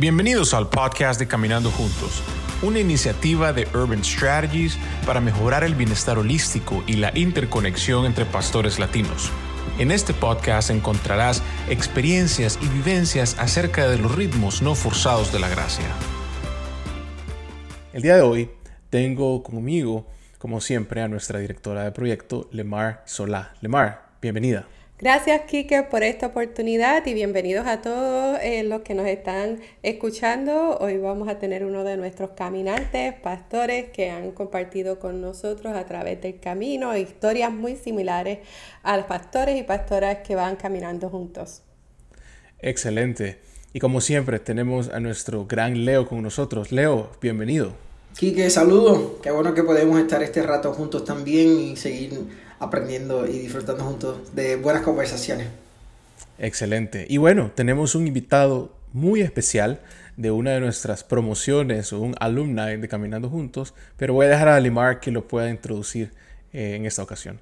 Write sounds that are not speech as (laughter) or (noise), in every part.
Bienvenidos al podcast de Caminando Juntos, una iniciativa de Urban Strategies para mejorar el bienestar holístico y la interconexión entre pastores latinos. En este podcast encontrarás experiencias y vivencias acerca de los ritmos no forzados de la gracia. El día de hoy tengo conmigo, como siempre, a nuestra directora de proyecto, Lemar Solá. Lemar, bienvenida. Gracias, Kike, por esta oportunidad y bienvenidos a todos eh, los que nos están escuchando. Hoy vamos a tener uno de nuestros caminantes, pastores, que han compartido con nosotros a través del camino historias muy similares a los pastores y pastoras que van caminando juntos. Excelente. Y como siempre, tenemos a nuestro gran Leo con nosotros. Leo, bienvenido. Quique, saludos. Qué bueno que podemos estar este rato juntos también y seguir aprendiendo y disfrutando juntos de buenas conversaciones. Excelente. Y bueno, tenemos un invitado muy especial de una de nuestras promociones un alumni de Caminando Juntos, pero voy a dejar a Limar que lo pueda introducir eh, en esta ocasión.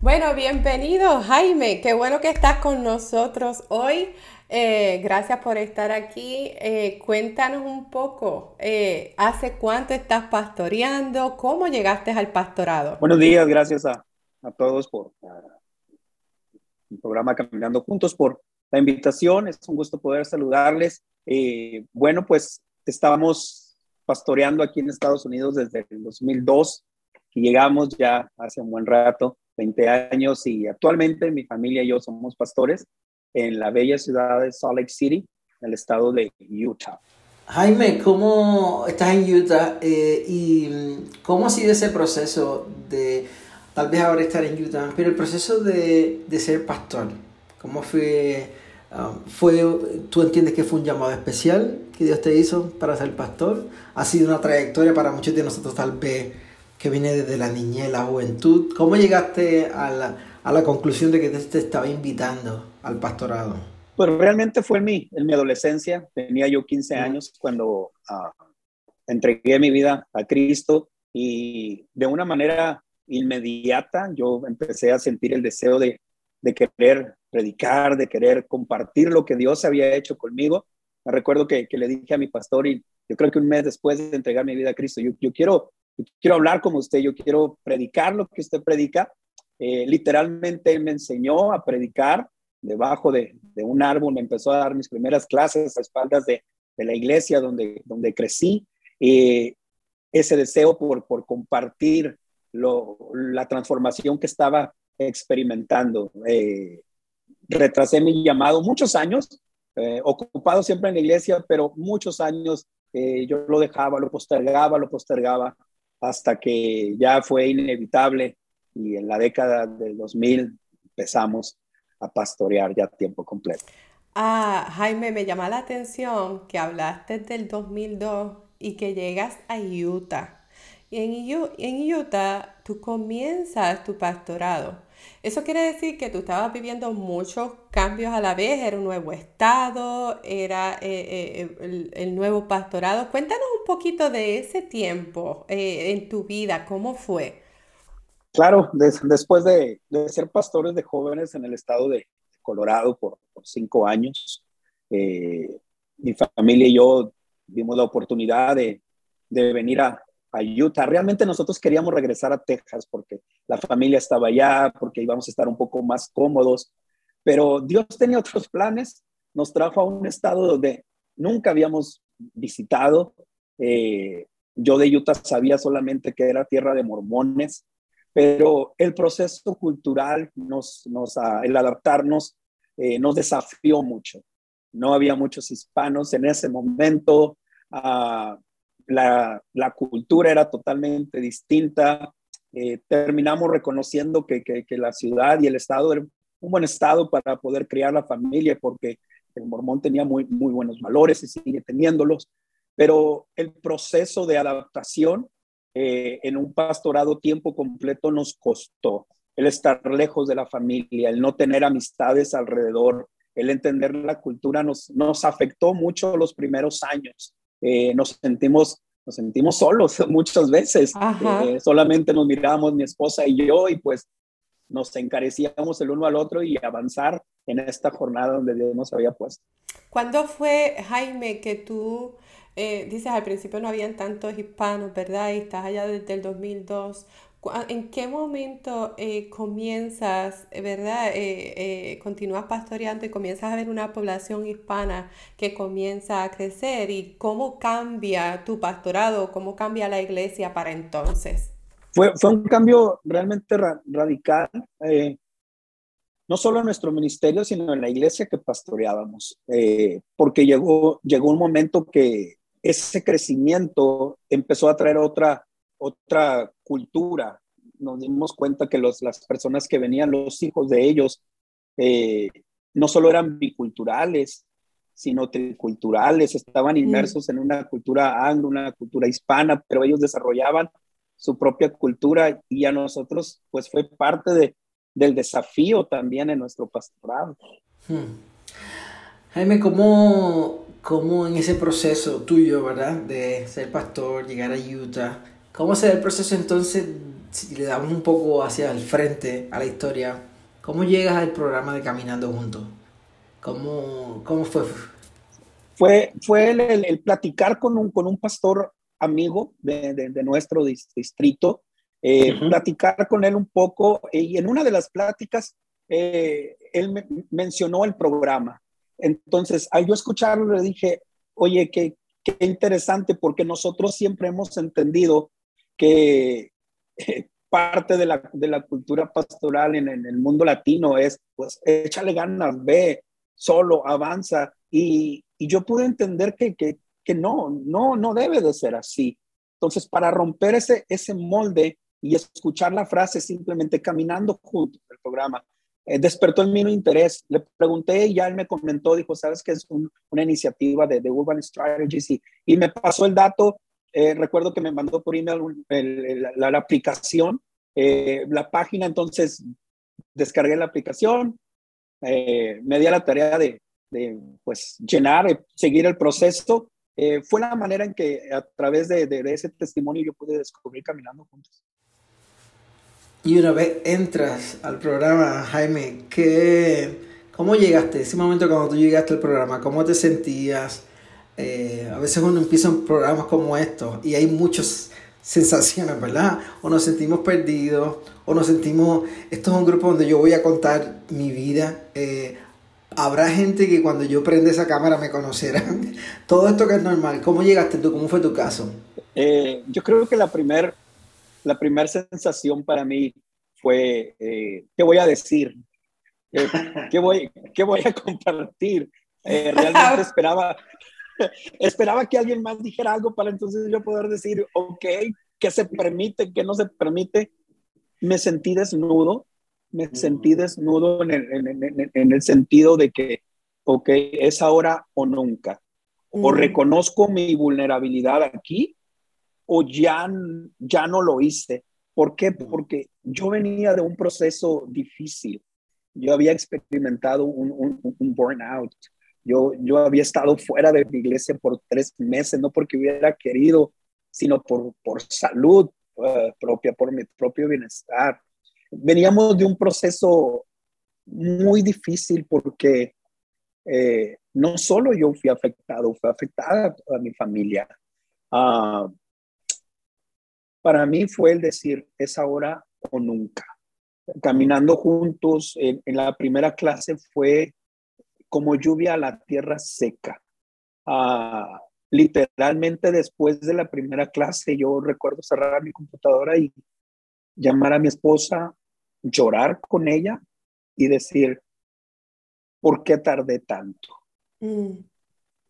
Bueno, bienvenido Jaime, qué bueno que estás con nosotros hoy. Eh, gracias por estar aquí. Eh, cuéntanos un poco, ¿hace cuánto estás pastoreando? ¿Cómo llegaste al pastorado? Buenos días, gracias a, a todos por el programa Caminando Juntos, por la invitación. Es un gusto poder saludarles. Eh, bueno, pues estamos pastoreando aquí en Estados Unidos desde el 2002 y llegamos ya hace un buen rato, 20 años, y actualmente mi familia y yo somos pastores en la bella ciudad de Salt Lake City, en el estado de Utah. Jaime, ¿cómo estás en Utah eh, y cómo ha sido ese proceso de tal vez ahora estar en Utah, pero el proceso de, de ser pastor, ¿cómo fue, um, fue? ¿Tú entiendes que fue un llamado especial que Dios te hizo para ser pastor? Ha sido una trayectoria para muchos de nosotros tal vez que viene desde la niñez, la juventud. ¿Cómo llegaste a la, a la conclusión de que te estaba invitando al pastorado? Pues realmente fue en mi, en mi adolescencia, tenía yo 15 años cuando uh, entregué mi vida a Cristo y de una manera inmediata yo empecé a sentir el deseo de, de querer predicar, de querer compartir lo que Dios había hecho conmigo. Me recuerdo que, que, le dije a mi pastor y yo creo que un mes después de entregar mi vida a Cristo, yo, yo quiero, quiero hablar como usted, yo quiero predicar lo que usted predica. Eh, literalmente me enseñó a predicar debajo de, de, un árbol, me empezó a dar mis primeras clases a espaldas de, de la iglesia donde, donde crecí. Eh, ese deseo por, por compartir la transformación que estaba experimentando. Eh, retrasé mi llamado muchos años, eh, ocupado siempre en la iglesia, pero muchos años eh, yo lo dejaba, lo postergaba, lo postergaba, hasta que ya fue inevitable y en la década del 2000 empezamos a pastorear ya a tiempo completo. Ah, Jaime, me llama la atención que hablaste del 2002 y que llegas a Utah. En, Utah tú comienzas tu pastorado. Eso quiere decir que tú estabas viviendo muchos cambios a la vez, era un nuevo estado, era eh, eh, el, nuevo pastorado. Cuéntanos un poquito de ese tiempo eh, en tu vida, ¿cómo fue? Claro, después de, ser pastores de jóvenes en el estado de Colorado por, cinco años, mi familia y yo vimos la oportunidad de venir a, a Utah. Realmente nosotros queríamos regresar a Texas porque la familia estaba allá, porque íbamos a estar un poco más cómodos, pero Dios tenía otros planes, nos trajo a un estado donde nunca habíamos visitado. Eh, yo de Utah sabía solamente que era tierra de mormones, pero el proceso cultural, nos, nos, ah, el adaptarnos, eh, nos desafió mucho. No había muchos hispanos en ese momento. Uh, la, la cultura era totalmente distinta. Eh, terminamos reconociendo que, que, la ciudad y el estado era un buen estado para poder criar la familia, porque el mormón tenía muy, muy buenos valores y sigue teniéndolos, pero el proceso de adaptación eh, en un pastorado tiempo completo nos costó. El estar lejos de la familia, el no tener amistades alrededor, el entender la cultura nos, nos afectó mucho los primeros años. Eh, nos sentimos nos sentimos solos (laughs) muchas veces. Eh, solamente nos mirábamos mi esposa y yo y pues nos encarecíamos el uno al otro y avanzar en esta jornada donde Dios nos había puesto. ¿Cuándo fue, Jaime, que tú eh, dices al principio no habían tantos hispanos, ¿verdad? Y estás allá desde el 2002. ¿En qué momento eh, comienzas, eh, verdad? continúas pastoreando y comienzas a ver una población hispana que comienza a crecer y cómo cambia tu pastorado, cómo cambia la iglesia para entonces. Fue, fue un cambio realmente radical no solo en nuestro ministerio, sino en la iglesia que pastoreábamos, eh, porque llegó, llegó un momento que ese crecimiento empezó a traer otra, otra cultura. Nos dimos cuenta que los, las personas que venían, los hijos de ellos, eh, no solo eran biculturales, sino triculturales, estaban mm. inmersos en una cultura anglo, una cultura hispana, pero ellos desarrollaban su propia cultura y a nosotros pues fue parte de, del desafío también en nuestro pastorado. Hmm. Jaime, ¿cómo, ¿cómo, en ese proceso tuyo, verdad, de ser pastor, llegar a Utah, cómo se da el proceso entonces, si le damos un poco hacia el frente a la historia, cómo llegas al programa de Caminando Juntos? ¿Cómo, cómo fue? Fue, fue el, platicar con un, con un pastor amigo de, de nuestro distrito, eh, platicar con él un poco y en una de las pláticas eh, él me mencionó el programa. Entonces, al yo escucharlo le dije, oye, qué, qué interesante porque nosotros siempre hemos entendido que eh, parte de la, de la, cultura pastoral en, en, el mundo latino es, pues, échale ganas, ve, solo, avanza. Y, y yo pude entender que, que, que, no, no, no debe de ser así. Entonces, para romper ese, ese molde, y escuchar la frase simplemente caminando juntos el programa eh, despertó en mí un interés. Le pregunté y ya él me comentó, dijo, sabes que es una iniciativa de, de, Urban Strategies y, y, me pasó el dato. Eh, recuerdo que me mandó por email la, la, aplicación, eh, la página, entonces descargué la aplicación, me di a la tarea de, de pues llenar, seguir el proceso. fue la manera en que a través de, de, ese testimonio yo pude descubrir Caminando Juntos. Y una vez entras al programa, Jaime, ¿qué, ¿cómo llegaste? Ese momento cuando tú llegaste al programa, ¿cómo te sentías? Eh, a veces uno empieza en programas como estos y hay muchas sensaciones, ¿verdad? O nos sentimos perdidos, o nos sentimos, esto es un grupo donde yo voy a contar mi vida. Eh, habrá gente que cuando yo prende esa cámara me conocerá. (laughs) Todo esto que es normal. ¿Cómo llegaste tú? ¿Cómo fue tu caso? Eh, yo creo que la primera la primera sensación para mí fue, eh, ¿qué voy a decir? Eh, ¿qué, voy, ¿Qué voy a (laughs) compartir? Eh, realmente (laughs) esperaba, (laughs) esperaba que alguien más dijera algo para entonces yo poder decir, ok, ¿qué se permite, qué no se permite? Me sentí desnudo, me sentí desnudo en el, en, en el sentido de que, ok, es ahora o nunca. O reconozco mi vulnerabilidad aquí o ya, ya no lo hice. ¿Por qué? Porque yo venía de un proceso difícil. Yo había experimentado un, un, burnout. Yo, yo había estado fuera de la iglesia por tres meses, no porque hubiera querido, sino por, por salud eh, propia, por mi propio bienestar. Veníamos de un proceso muy difícil porque eh, no solo yo fui afectado, fue afectada toda mi familia. Uh, para mí fue el decir, es ahora o nunca. Caminando juntos en, la primera clase fue como lluvia a la tierra seca. Ah, literalmente después de la primera clase yo recuerdo cerrar mi computadora y llamar a mi esposa, llorar con ella y decir, ¿por qué tardé tanto? Mm.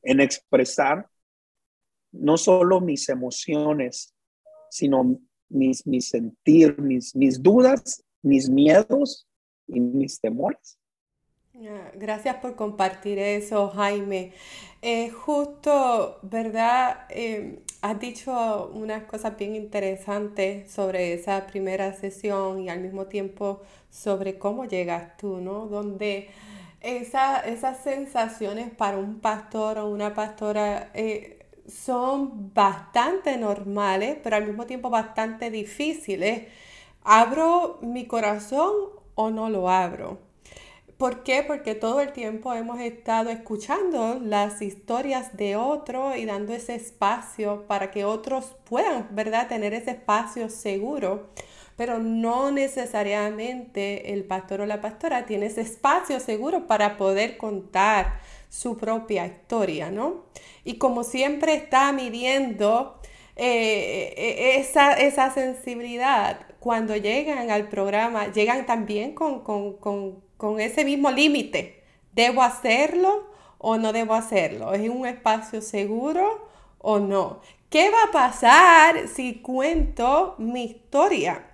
En expresar no solo mis emociones, sino mis, mis sentir, mis, mis dudas, mis miedos y mis temores. Ah, gracias por compartir eso, Jaime. Eh, justo, ¿verdad? Eh, has dicho unas cosas bien interesantes sobre esa primera sesión y al mismo tiempo sobre cómo llegas tú, ¿no? Donde esa, esas sensaciones para un pastor o una pastora eh, son bastante normales, pero al mismo tiempo bastante difíciles. ¿Abro mi corazón o no lo abro? ¿Por qué? Porque todo el tiempo hemos estado escuchando las historias de otros y dando ese espacio para que otros puedan, ¿verdad?, tener ese espacio seguro. Pero no necesariamente el pastor o la pastora tiene ese espacio seguro para poder contar su propia historia, ¿no? Y como siempre está midiendo eh, eh, esa, esa sensibilidad, cuando llegan al programa, llegan también con, con ese mismo límite. ¿Debo hacerlo o no debo hacerlo? ¿Es un espacio seguro o no? ¿Qué va a pasar si cuento mi historia?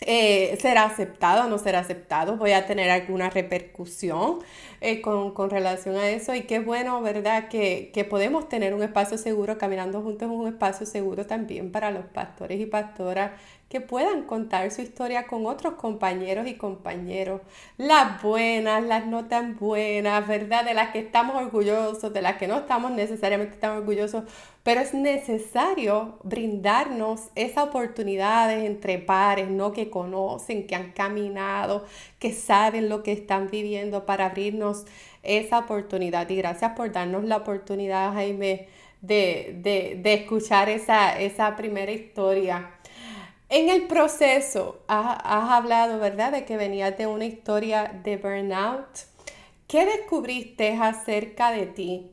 Eh, ¿Será aceptado o no será aceptado? ¿Voy a tener alguna repercusión eh, con, relación a eso? Y qué bueno, ¿verdad? Que, que, podemos tener un espacio seguro, caminando juntos un espacio seguro también para los pastores y pastoras que puedan contar su historia con otros compañeros y compañeros, las buenas, las no tan buenas, ¿verdad? De las que estamos orgullosos, de las que no estamos necesariamente tan orgullosos, pero es necesario brindarnos esas oportunidades entre pares, ¿no? Que conocen, que han caminado, que saben lo que están viviendo para abrirnos esa oportunidad. Y gracias por darnos la oportunidad, Jaime, de, de, de escuchar esa, esa primera historia. En el proceso, has, hablado, ¿verdad?, de que venías de una historia de burnout. ¿Qué descubriste acerca de ti?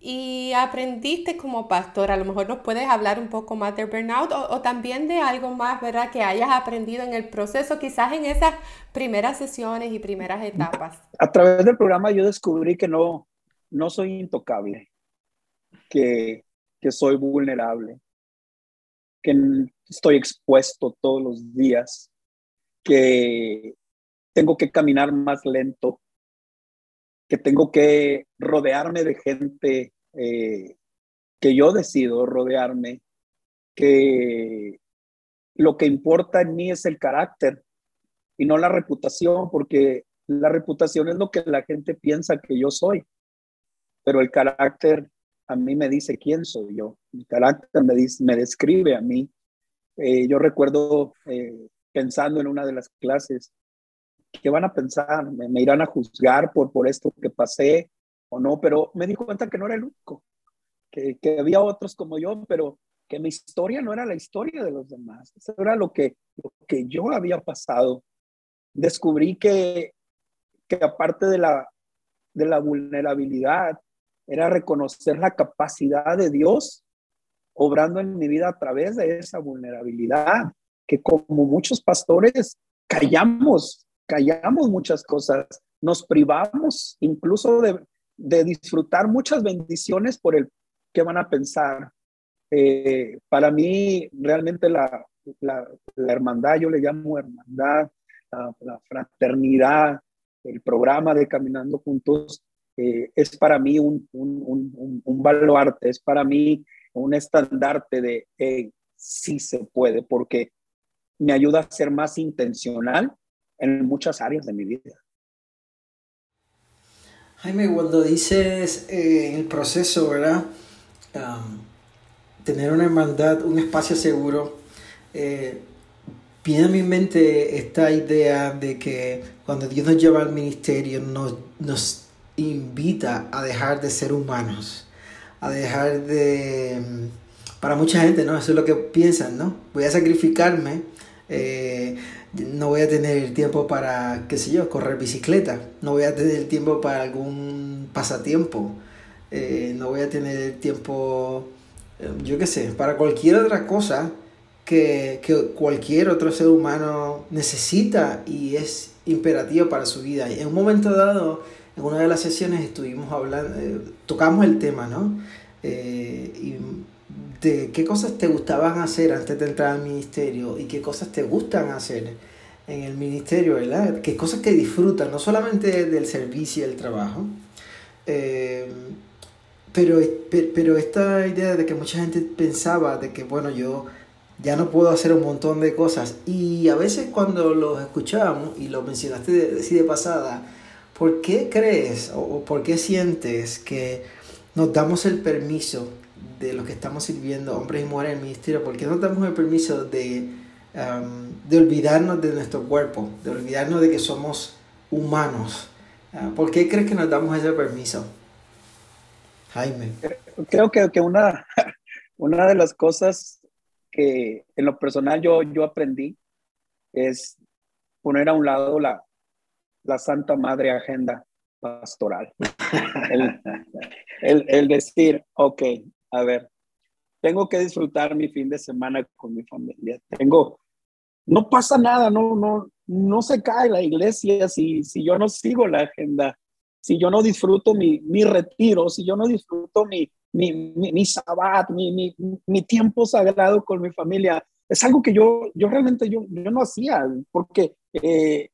Y aprendiste como pastor, a lo mejor nos puedes hablar un poco más de burnout o, también de algo más, ¿verdad? Que hayas aprendido en el proceso, quizás en esas primeras sesiones y primeras etapas. A través del programa yo descubrí que no, no soy intocable, que, que soy vulnerable, que estoy expuesto todos los días, que tengo que caminar más lento, que tengo que rodearme de gente eh, que yo decido rodearme, que lo que importa en mí es el carácter y no la reputación, porque la reputación es lo que la gente piensa que yo soy, pero el carácter a mí me dice quién soy yo, mi carácter me, me describe a mí. Eh, yo recuerdo eh, pensando en una de las clases, ¿qué van a pensar? ¿Me, irán a juzgar por, por esto que pasé o no? Pero me di cuenta que no era el único, que, que había otros como yo, pero que mi historia no era la historia de los demás, eso era lo que, lo que yo había pasado. Descubrí que, que aparte de la, de la vulnerabilidad, era reconocer la capacidad de Dios obrando en mi vida a través de esa vulnerabilidad, que como muchos pastores callamos, callamos muchas cosas, nos privamos incluso de, disfrutar muchas bendiciones por el que van a pensar. Eh, para mí, realmente la, la, hermandad, yo le llamo hermandad, la fraternidad, el programa de Caminando Juntos, eh, es para mí un, un, un, baluarte, es para mí un estandarte de si sí se puede, porque me ayuda a ser más intencional en muchas áreas de mi vida. Jaime, cuando dices eh, el proceso, ¿verdad? tener una hermandad, un espacio seguro, eh, viene a mi mente esta idea de que cuando Dios nos lleva al ministerio, nos invita a dejar de ser humanos, a dejar de... Para mucha gente, ¿no? Eso es lo que piensan, ¿no? Voy a sacrificarme, eh, no voy a tener tiempo para, qué sé yo, correr bicicleta, no voy a tener tiempo para algún pasatiempo, eh, no voy a tener tiempo, eh, yo qué sé, para cualquier otra cosa que, que cualquier otro ser humano necesita y es imperativo para su vida. Y en un momento dado, en una de las sesiones estuvimos hablando, eh, tocamos el tema, ¿no? Eh, y de qué cosas te gustaban hacer antes de entrar al ministerio y qué cosas te gustan hacer en el ministerio, ¿verdad? Qué cosas que disfrutan, no solamente del servicio y el trabajo, eh, pero, pero esta idea de que mucha gente pensaba de que, bueno, yo ya no puedo hacer un montón de cosas y a veces cuando los escuchábamos y lo mencionaste de, de pasada, ¿Por qué crees o por qué sientes que nos damos el permiso de los que estamos sirviendo, hombres y mujeres en el ministerio, por qué nos damos el permiso de, de olvidarnos de nuestro cuerpo, de olvidarnos de que somos humanos Ah, ¿Por qué crees que nos damos ese permiso? Jaime. Creo que, que una, (laughs) una de las cosas que en lo personal yo, yo aprendí es poner a un lado la, la Santa Madre Agenda pastoral. el, el, decir, ok, a ver, tengo que disfrutar mi fin de semana con mi familia. Tengo, no pasa nada, no, no, no se cae la iglesia si, si yo no sigo la agenda, si yo no disfruto mi, mi retiro, si yo no disfruto mi, mi, mi, mi sabbat, mi, mi, mi, tiempo sagrado con mi familia. Es algo que yo, yo realmente yo, yo no hacía, porque eh,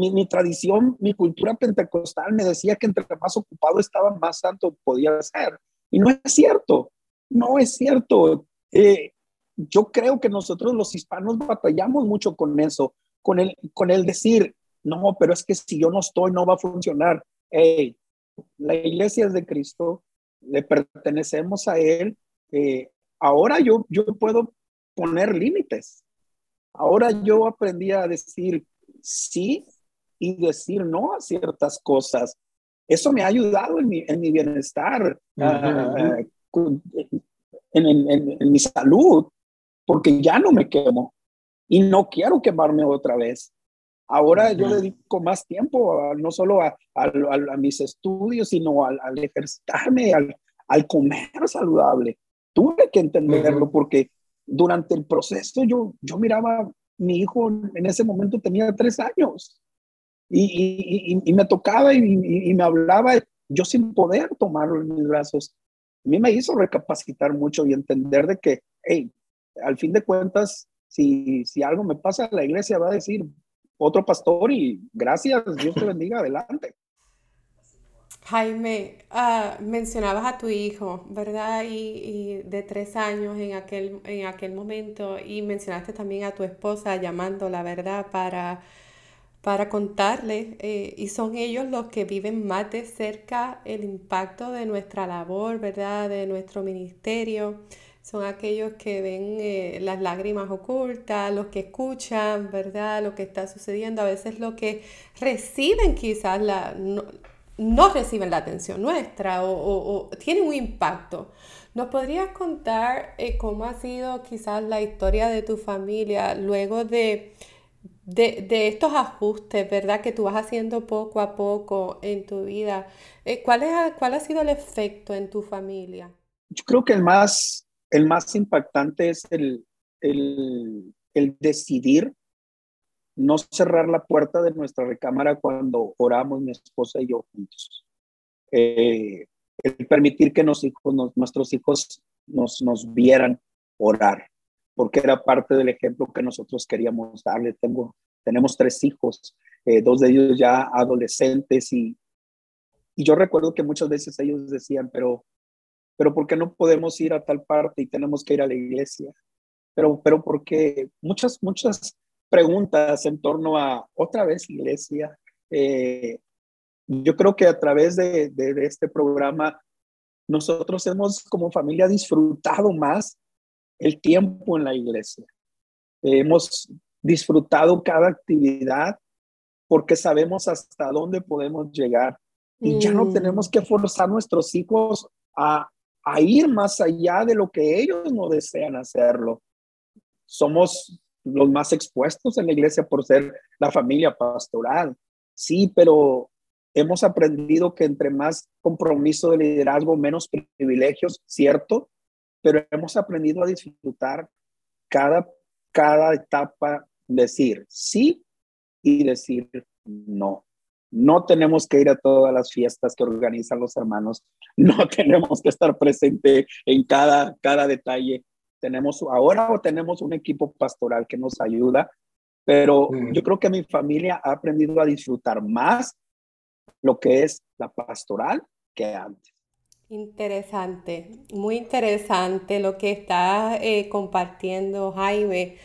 mi, tradición, mi cultura pentecostal me decía que entre más ocupado estaba, más santo podía ser. Y no es cierto, no es cierto. Eh, yo creo que nosotros los hispanos batallamos mucho con eso, con el, con el decir, no, pero es que si yo no estoy, no va a funcionar. Hey, la iglesia es de Cristo, le pertenecemos a Él. Eh, ahora yo, yo puedo poner límites. Ahora yo aprendí a decir sí y decir no a ciertas cosas. Eso me ha ayudado en mi, en mi bienestar, ah, en, en, en, mi salud, porque ya no me quemo y no quiero quemarme otra vez. Ahora yo dedico más tiempo, no solo a, a, mis estudios, sino al, ejercitarme, al, al, comer saludable. Tuve que entenderlo porque durante el proceso yo, yo miraba, mi hijo en ese momento tenía tres años y, y, y me tocaba y, me hablaba, yo sin poder tomarlo en mis brazos. A mí me hizo recapacitar mucho y entender de que, hey, al fin de cuentas, si, si algo me pasa, la iglesia va a decir, otro pastor y gracias, Dios te bendiga, adelante. Jaime, uh, mencionabas a tu hijo, ¿verdad? Y, y, de tres años en aquel, en aquel momento, y mencionaste también a tu esposa llamándola, ¿verdad? Para, para contarle, eh, y son ellos los que viven más de cerca el impacto de nuestra labor, ¿verdad? De nuestro ministerio son aquellos que ven eh, las lágrimas ocultas, los que escuchan, ¿verdad? Lo que está sucediendo, a veces lo que reciben quizás la, no, reciben la atención nuestra o, tienen un impacto. ¿Nos podrías contar eh, cómo ha sido quizás la historia de tu familia luego de, de, estos ajustes, ¿verdad? Que tú vas haciendo poco a poco en tu vida. Eh, ¿cuál, es, ¿Cuál ha sido el efecto en tu familia? Yo creo que el más el más impactante es el, el, el decidir no cerrar la puerta de nuestra recámara cuando oramos mi esposa y yo juntos. Eh, el permitir que nos hijos, nuestros hijos nos, nos vieran orar, porque era parte del ejemplo que nosotros queríamos darle. Tengo, tenemos tres hijos, eh, dos de ellos ya adolescentes y, y yo recuerdo que muchas veces ellos decían, pero pero ¿por qué no podemos ir a tal parte y tenemos que ir a la iglesia? Pero, pero porque muchas, muchas preguntas en torno a otra vez iglesia. Eh, yo creo que a través de, de, este programa nosotros hemos como familia disfrutado más el tiempo en la iglesia. hemos disfrutado cada actividad porque sabemos hasta dónde podemos llegar y ya no mm. tenemos que forzar a nuestros hijos a, a ir más allá de lo que ellos no desean hacerlo. Somos los más expuestos en la iglesia por ser la familia pastoral. Sí, pero hemos aprendido que entre más compromiso de liderazgo, menos privilegios, cierto, pero hemos aprendido a disfrutar cada, cada etapa, decir sí y decir no. No tenemos que ir a todas las fiestas que organizan los hermanos. (laughs) No tenemos que estar presente en cada, cada detalle. Tenemos ahora o tenemos un equipo pastoral que nos ayuda, pero yo creo que mi familia ha aprendido a disfrutar más lo que es la pastoral que antes. Interesante, muy interesante lo que está eh, compartiendo Jaime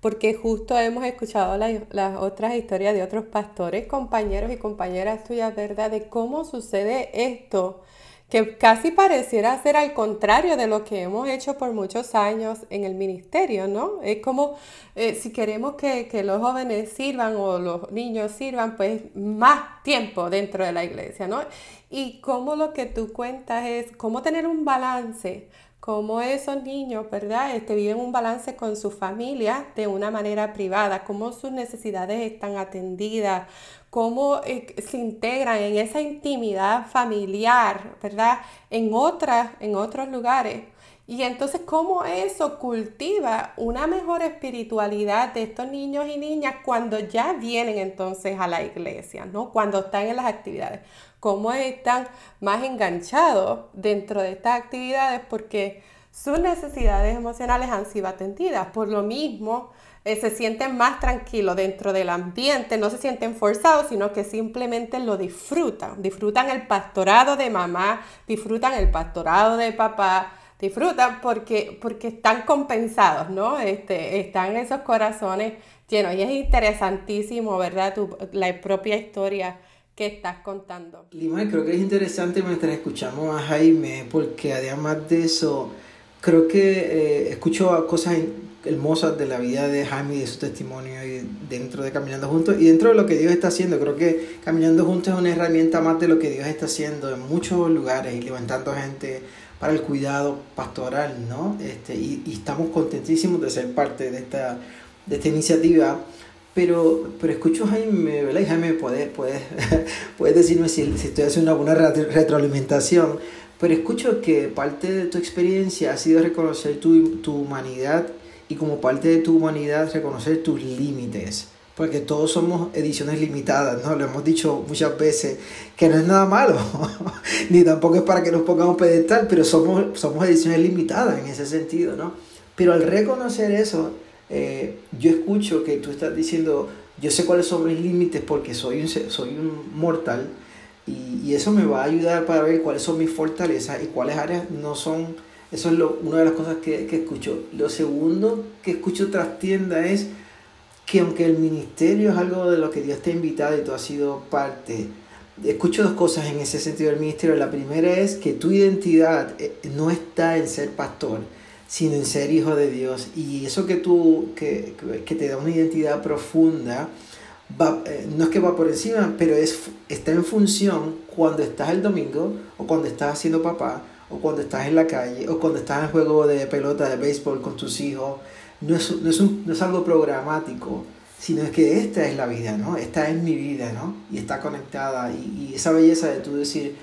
porque justo hemos escuchado las, otras historias de otros pastores, compañeros y compañeras tuyas, ¿verdad? De cómo sucede esto, que casi pareciera ser al contrario de lo que hemos hecho por muchos años en el ministerio, ¿no? Es como eh, si queremos que, que, los jóvenes sirvan o los niños sirvan, pues más tiempo dentro de la iglesia, ¿no? Y como lo que tú cuentas es cómo tener un balance cómo esos niños, ¿verdad? Este, viven un balance con su familia de una manera privada, cómo sus necesidades están atendidas, cómo eh, se integran en esa intimidad familiar, ¿verdad? En, otras, en otros lugares. Y entonces, ¿cómo eso cultiva una mejor espiritualidad de estos niños y niñas cuando ya vienen entonces a la iglesia, ¿no? Cuando están en las actividades. ¿Cómo están más enganchados dentro de estas actividades? Porque sus necesidades emocionales han sido atendidas. Por lo mismo, eh, se sienten más tranquilos dentro del ambiente, no se sienten forzados, sino que simplemente lo disfrutan. Disfrutan el pastorado de mamá, disfrutan el pastorado de papá, disfrutan porque, porque están compensados, ¿no? Este, están esos corazones llenos. Y es interesantísimo, ¿verdad? Tu, la propia historia que estás contando. Lima, creo que es interesante mientras escuchamos a Jaime, porque además de eso, creo que eh, escucho cosas hermosas de la vida de Jaime y de su testimonio y dentro de Caminando Juntos y dentro de lo que Dios está haciendo. Creo que Caminando Juntos es una herramienta más de lo que Dios está haciendo en muchos lugares y levantando gente para el cuidado pastoral, ¿no? Este, y, estamos contentísimos de ser parte de esta, de esta iniciativa. Pero, pero escucho a Jaime, ¿verdad? Y Jaime, puedes, puedes, (laughs) puedes decirme si, si estoy haciendo alguna retroalimentación, pero escucho que parte de tu experiencia ha sido reconocer tu, tu humanidad y como parte de tu humanidad reconocer tus límites porque todos somos ediciones limitadas, ¿no? Lo hemos dicho muchas veces, que no es nada malo, (laughs) ni tampoco es para que nos pongamos pedestal, pero somos, somos ediciones limitadas en ese sentido, ¿no? Pero al reconocer eso, eh, yo escucho que tú estás diciendo, yo sé cuáles son mis límites porque soy un, soy un mortal, y, y eso me va a ayudar para ver cuáles son mis fortalezas y cuáles áreas no son, eso es lo, una de las cosas que, que escucho. Lo segundo que escucho tras tienda es, que aunque el ministerio es algo de lo que Dios te ha invitado y tú has sido parte, escucho dos cosas en ese sentido del ministerio. La primera es que tu identidad eh, no está en ser pastor, sino en ser hijo de Dios. Y eso que tú, que, que te da una identidad profunda, va, eh, no es que va por encima, pero es, está en función cuando estás el domingo, o cuando estás haciendo papá, o cuando estás en la calle, o cuando estás en juego de pelota, de béisbol con tus hijos no es, no es, un, no es algo programático, sino es que esta es la vida, ¿no? Esta es mi vida, ¿no? Y está conectada. Y, y esa belleza de tú decir,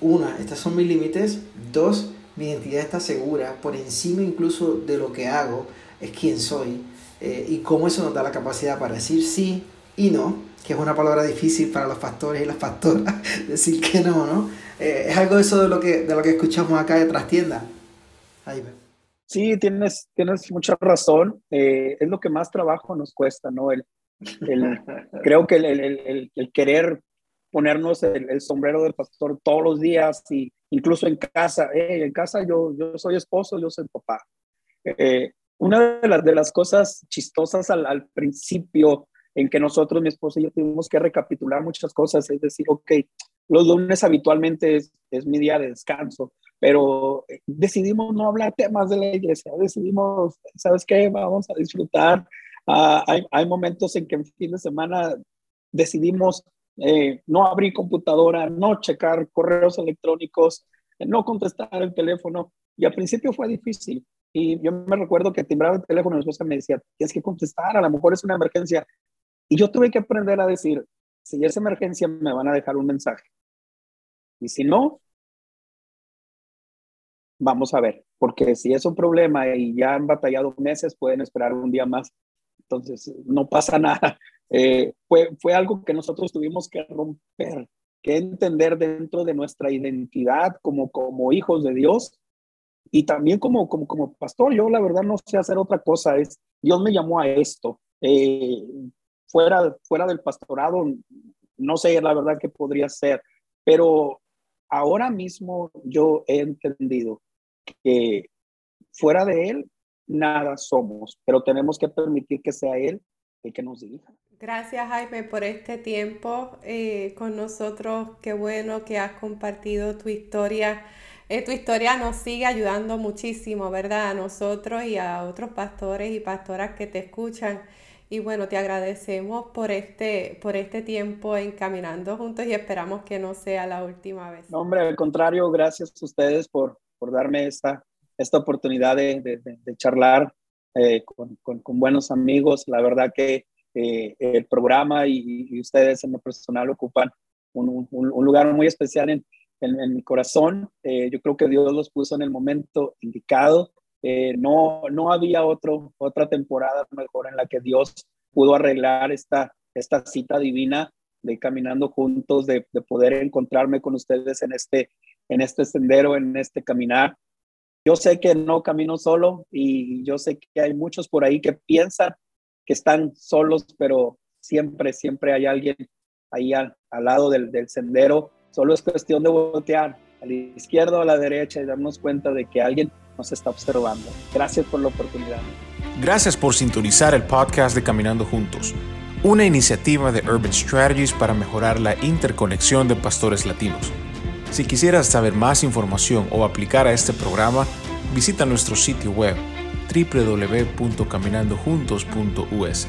una, estos son mis límites, dos, mi identidad está segura, por encima incluso de lo que hago, es quién soy. Eh, y cómo eso nos da la capacidad para decir sí y no, que es una palabra difícil para los pastores y las pastoras, (laughs) decir que no, ¿no? Eh, es algo de eso de lo que, de lo que escuchamos acá de Trastienda. Ahí Sí, tienes, tienes mucha razón. Eh, es lo que más trabajo nos cuesta, ¿no? El, el (laughs) creo que el, el, el, querer ponernos el, sombrero del pastor todos los días y incluso en casa. Eh, en casa yo, yo soy esposo, yo soy papá. Eh, una de las, de las cosas chistosas al, al principio en que nosotros, mi esposo y yo, tuvimos que recapitular muchas cosas, es decir, ok, los lunes habitualmente es, es mi día de descanso, pero eh, decidimos no hablar temas de la iglesia, decidimos, ¿sabes qué? Vamos a disfrutar. Uh, hay, hay, momentos en que en fin de semana decidimos eh, no abrir computadora, no checar correos electrónicos, no contestar el teléfono. Y al principio fue difícil. Y yo me recuerdo que timbraba el teléfono y mi esposa me decía, tienes que contestar, a lo mejor es una emergencia. Y yo tuve que aprender a decir, si es emergencia, me van a dejar un mensaje. Y si no, vamos a ver, porque si es un problema y ya han batallado meses, pueden esperar un día más. Entonces, no pasa nada. (laughs) Eh, fue, fue algo que nosotros tuvimos que romper, que entender dentro de nuestra identidad como, como hijos de Dios y también como, como, como pastor. Yo la verdad no sé hacer otra cosa, es Dios me llamó a esto. Eh, fuera, fuera del pastorado, no sé la verdad qué podría ser, pero ahora mismo yo he entendido que fuera de Él nada somos, pero tenemos que permitir que sea Él y que nos dirija. Gracias Jaime por este tiempo eh, con nosotros. Qué bueno que has compartido tu historia. Eh, tu historia nos sigue ayudando muchísimo, ¿verdad? A nosotros y a otros pastores y pastoras que te escuchan. Y bueno, te agradecemos por este, por este tiempo encaminando juntos y esperamos que no sea la última vez. No, hombre, al contrario, gracias a ustedes por, por darme esta, esta oportunidad de, de, charlar eh, con, con, buenos amigos. La verdad que eh, el programa y, ustedes en lo personal ocupan un, un, lugar muy especial en, en, mi corazón. Eh, yo creo que Dios los puso en el momento indicado eh, no, no había otro, otra temporada mejor en la que Dios pudo arreglar esta, esta cita divina de caminando juntos, de, de, poder encontrarme con ustedes en este, en este sendero, en este caminar. Yo sé que no camino solo y yo sé que hay muchos por ahí que piensan que están solos, pero siempre, siempre hay alguien ahí al, al lado del, del sendero. Solo es cuestión de voltear a la izquierda o a la derecha y darnos cuenta de que alguien nos está observando. Gracias por la oportunidad. Gracias por sintonizar el podcast de Caminando Juntos, una iniciativa de Urban Strategies para mejorar la interconexión de pastores latinos. Si quisieras saber más información o aplicar a este programa, visita nuestro sitio web www.caminandojuntos.us.